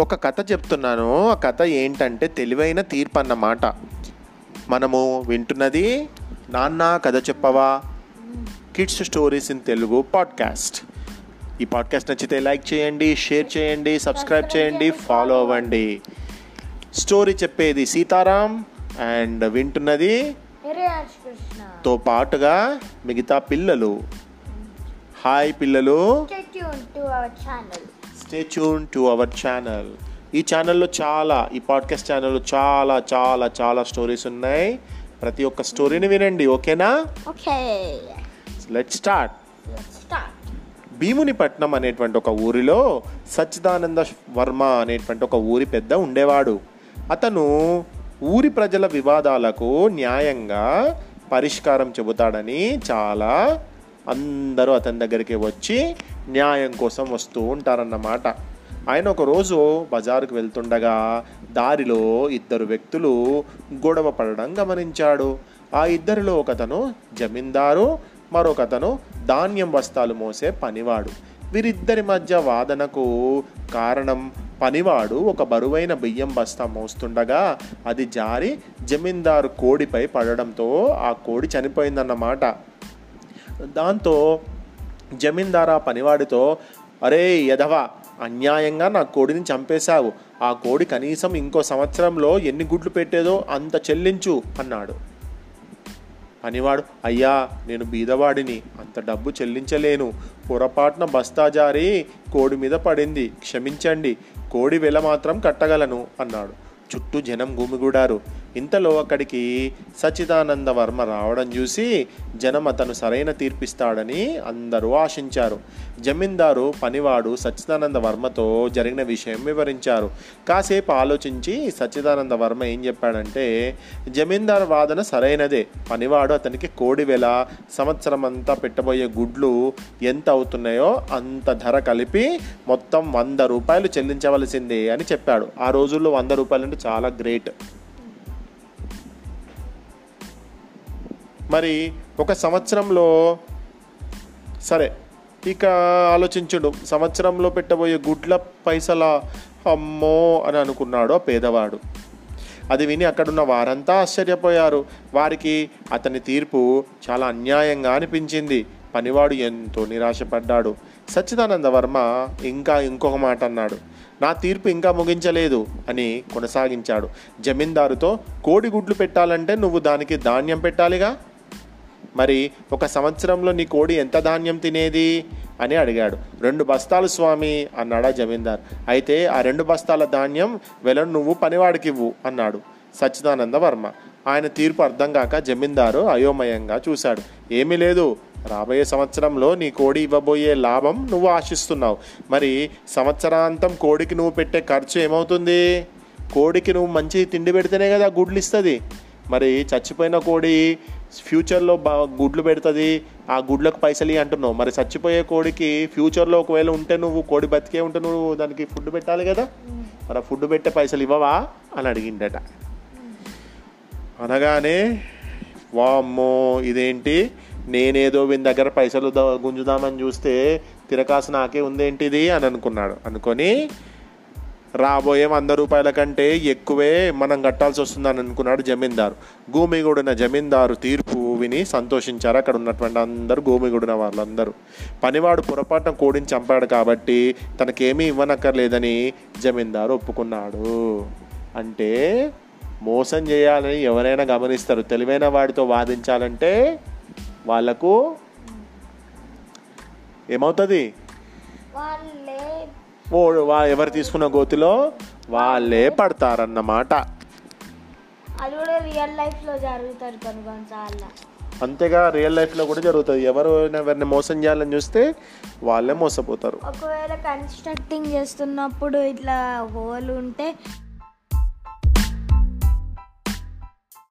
ఒక కథ చెప్తున్నాను. ఆ కథ ఏంటంటే తెలివైన తీర్పు అన్నమాట మనము వింటున్నది నాన్న కథ చెప్పవా? Kids stories in Telugu podcast. ఈ పాడ్కాస్ట్ నచ్చితే లైక్ చేయండి షేర్ చేయండి సబ్స్క్రైబ్ చేయండి ఫాలో అవ్వండి. స్టోరీ చెప్పేది సీతారాం అండ్ వింటున్నది తో పాటుగా మిగతా పిల్లలు. హాయ్ పిల్లలు. Stay tuned to our channel. Stay tune to our channel ఈ ఛానల్లో చాలా ఈ పాడ్కాస్ట్ ఛానల్లో చాలా చాలా చాలా స్టోరీస్ ఉన్నాయి. ప్రతి ఒక్క స్టోరీని వినండి ఓకేనా? Let start let's start. Bheemunipatnam అనేటువంటి ఒక ఊరిలో సచ్చిదానంద వర్మ అనేటువంటి ఒక ఊరి పెద్ద ఉండేవాడు. అతను ఊరి ప్రజల వివాదాలకు న్యాయంగా పరిష్కారం చెబుతాడని చాలా అందరూ అతని దగ్గరికి వచ్చి న్యాయం కోసం వస్తూ ఉంటారన్నమాట. ఆయన ఒకరోజు బజారుకు వెళ్తుండగా దారిలో ఇద్దరు వ్యక్తులు గొడవ పడడం గమనించాడు. ఆ ఇద్దరిలో ఒకతను జమీందారు మరొకతను ధాన్యం బస్తాలు మోసే పనివాడు. వీరిద్దరి మధ్య వాదనకు కారణం పనివాడు ఒక బరువైన బియ్యం బస్తా మోస్తుండగా అది జారి జమీందారు కోడిపై పడడంతో ఆ కోడి చనిపోయిందన్నమాట. దాంతో జమీందార్ ఆ పనివాడితో అరే యధవా అన్యాయంగా నా కోడిని చంపేశావు. ఆ కోడి కనీసం ఇంకో సంవత్సరంలో ఎన్ని గుడ్లు పెట్టేదో అంత చెల్లించు అన్నాడు. పనివాడు అయ్యా నేను బీదవాడిని అంత డబ్బు చెల్లించలేను. పొరపాటున బస్తా జారి కోడి మీద పడింది. క్షమించండి కోడి వెల మాత్రం కట్టగలను అన్నాడు. చుట్టూ జనం గుమిగూడారు ఇంతలో అక్కడికి సచ్చిదానంద వర్మ రావడం చూసి జనం అతను సరైన తీర్పిస్తాడని అందరూ ఆశించారు. జమీందారు పనివాడు సచ్చిదానంద వర్మతో జరిగిన విషయం వివరించారు. కాసేపు ఆలోచించి సచ్చిదానంద వర్మ ఏం చెప్పాడంటే జమీందారు వాదన సరైనదే. పనివాడు అతనికి కోడి సంవత్సరం అంతా పెట్టబోయే గుడ్లు ఎంత అవుతున్నాయో అంత ధర కలిపి మొత్తం వంద రూపాయలు చెల్లించవలసిందే అని చెప్పాడు. ఆ రోజుల్లో వంద రూపాయలు అంటే చాలా గ్రేట్. మరి ఒక సంవత్సరంలో సరే ఇక ఆలోచించుడు. సంవత్సరంలో పెట్టబోయే గుడ్ల పైసల అమ్మో అని అనుకున్నాడు ఆ పేదవాడు. అది విని అక్కడున్న వారంతా ఆశ్చర్యపోయారు. వారికి అతని తీర్పు చాలా అన్యాయంగా అనిపించింది. పనివాడు ఎంతో నిరాశపడ్డాడు. సచ్చిదానంద వర్మ ఇంకా ఇంకొక మాట అన్నాడు. నా తీర్పు ఇంకా ముగించలేదు అని కొనసాగించాడు. జమీందారుతో కోడి గుడ్లు పెట్టాలంటే నువ్వు దానికి ధాన్యం పెట్టాలిగా? మరి ఒక సంవత్సరంలో నీ కోడి ఎంత ధాన్యం తినేది? అని అడిగాడు. రెండు బస్తాలు స్వామి అన్నాడా జమీందార్. అయితే ఆ రెండు బస్తాల ధాన్యం వెలను నువ్వు పనివాడికి ఇవ్వు అన్నాడు సచ్చిదానంద వర్మ. ఆయన తీర్పు అర్థం కాక జమీందారు అయోమయంగా చూశాడు. ఏమీ లేదు. రాబోయే సంవత్సరంలో నీ కోడి ఇవ్వబోయే లాభం నువ్వు ఆశిస్తున్నావు. మరి సంవత్సరాంతం కోడికి నువ్వు పెట్టే ఖర్చు ఏమవుతుంది? కోడికి నువ్వు మంచి తిండి పెడితేనే కదా గుడ్లు ఇస్తుంది. మరి చచ్చిపోయిన కోడి ఫ్యూచర్లో బా గుడ్లు పెడుతుంది ఆ గుడ్లకు పైసలు అంటున్నావు. మరి చచ్చిపోయే కోడికి ఫ్యూచర్లో ఒకవేళ ఉంటే నువ్వు కోడి బతికే ఉంటే నువ్వు దానికి ఫుడ్ పెట్టాలి కదా? మరి ఆ ఫుడ్ పెట్టే పైసలు ఇవ్వవా? అని అడిగిండట. అనగానే వామ్మో ఇదేంటి? నేనేదో వీని దగ్గర పైసలు గుంజుదామని చూస్తే తిరకాసు నాకే ఉందేంటిది? అని అనుకున్నాడు. అనుకొని రాబోయే వంద రూపాయల కంటే ఎక్కువే మనం కట్టాల్సి వస్తుందని అనుకున్నాడు జమీందారు. గూమిగూడిన జమీందారు తీర్పు విని సంతోషించారు. అక్కడ ఉన్నటువంటి అందరూ గూమిగూడిన వాళ్ళందరూ. పనివాడు పొరపాటున కోడిని చంపాడు కాబట్టి తనకేమీ ఇవ్వనక్కర్లేదని జమీందారు ఒప్పుకున్నాడు. అంటే మోసం చేయాలని ఎవరైనా గమనిస్తారు. తెలివైన వాడితో వాదించాలంటే వాళ్ళకు ఏమవుతుంది? ఓ వా ఎవరు తీసుకున్న గోతిలో వాళ్ళే పడతారన్నమాట. అది కూడా రియల్ లైఫ్లో కొన్ని కొన్నిసార్లు. అంతేగా రియల్ లైఫ్లో కూడా జరుగుతుంది. ఎవరు ఎవరిని మోసం చేయాలని చూస్తే వాళ్ళే మోసపోతారు. ఒకవేళ కన్స్ట్రక్టింగ్ చేస్తున్నప్పుడు ఇట్లా హోల్ ఉంటే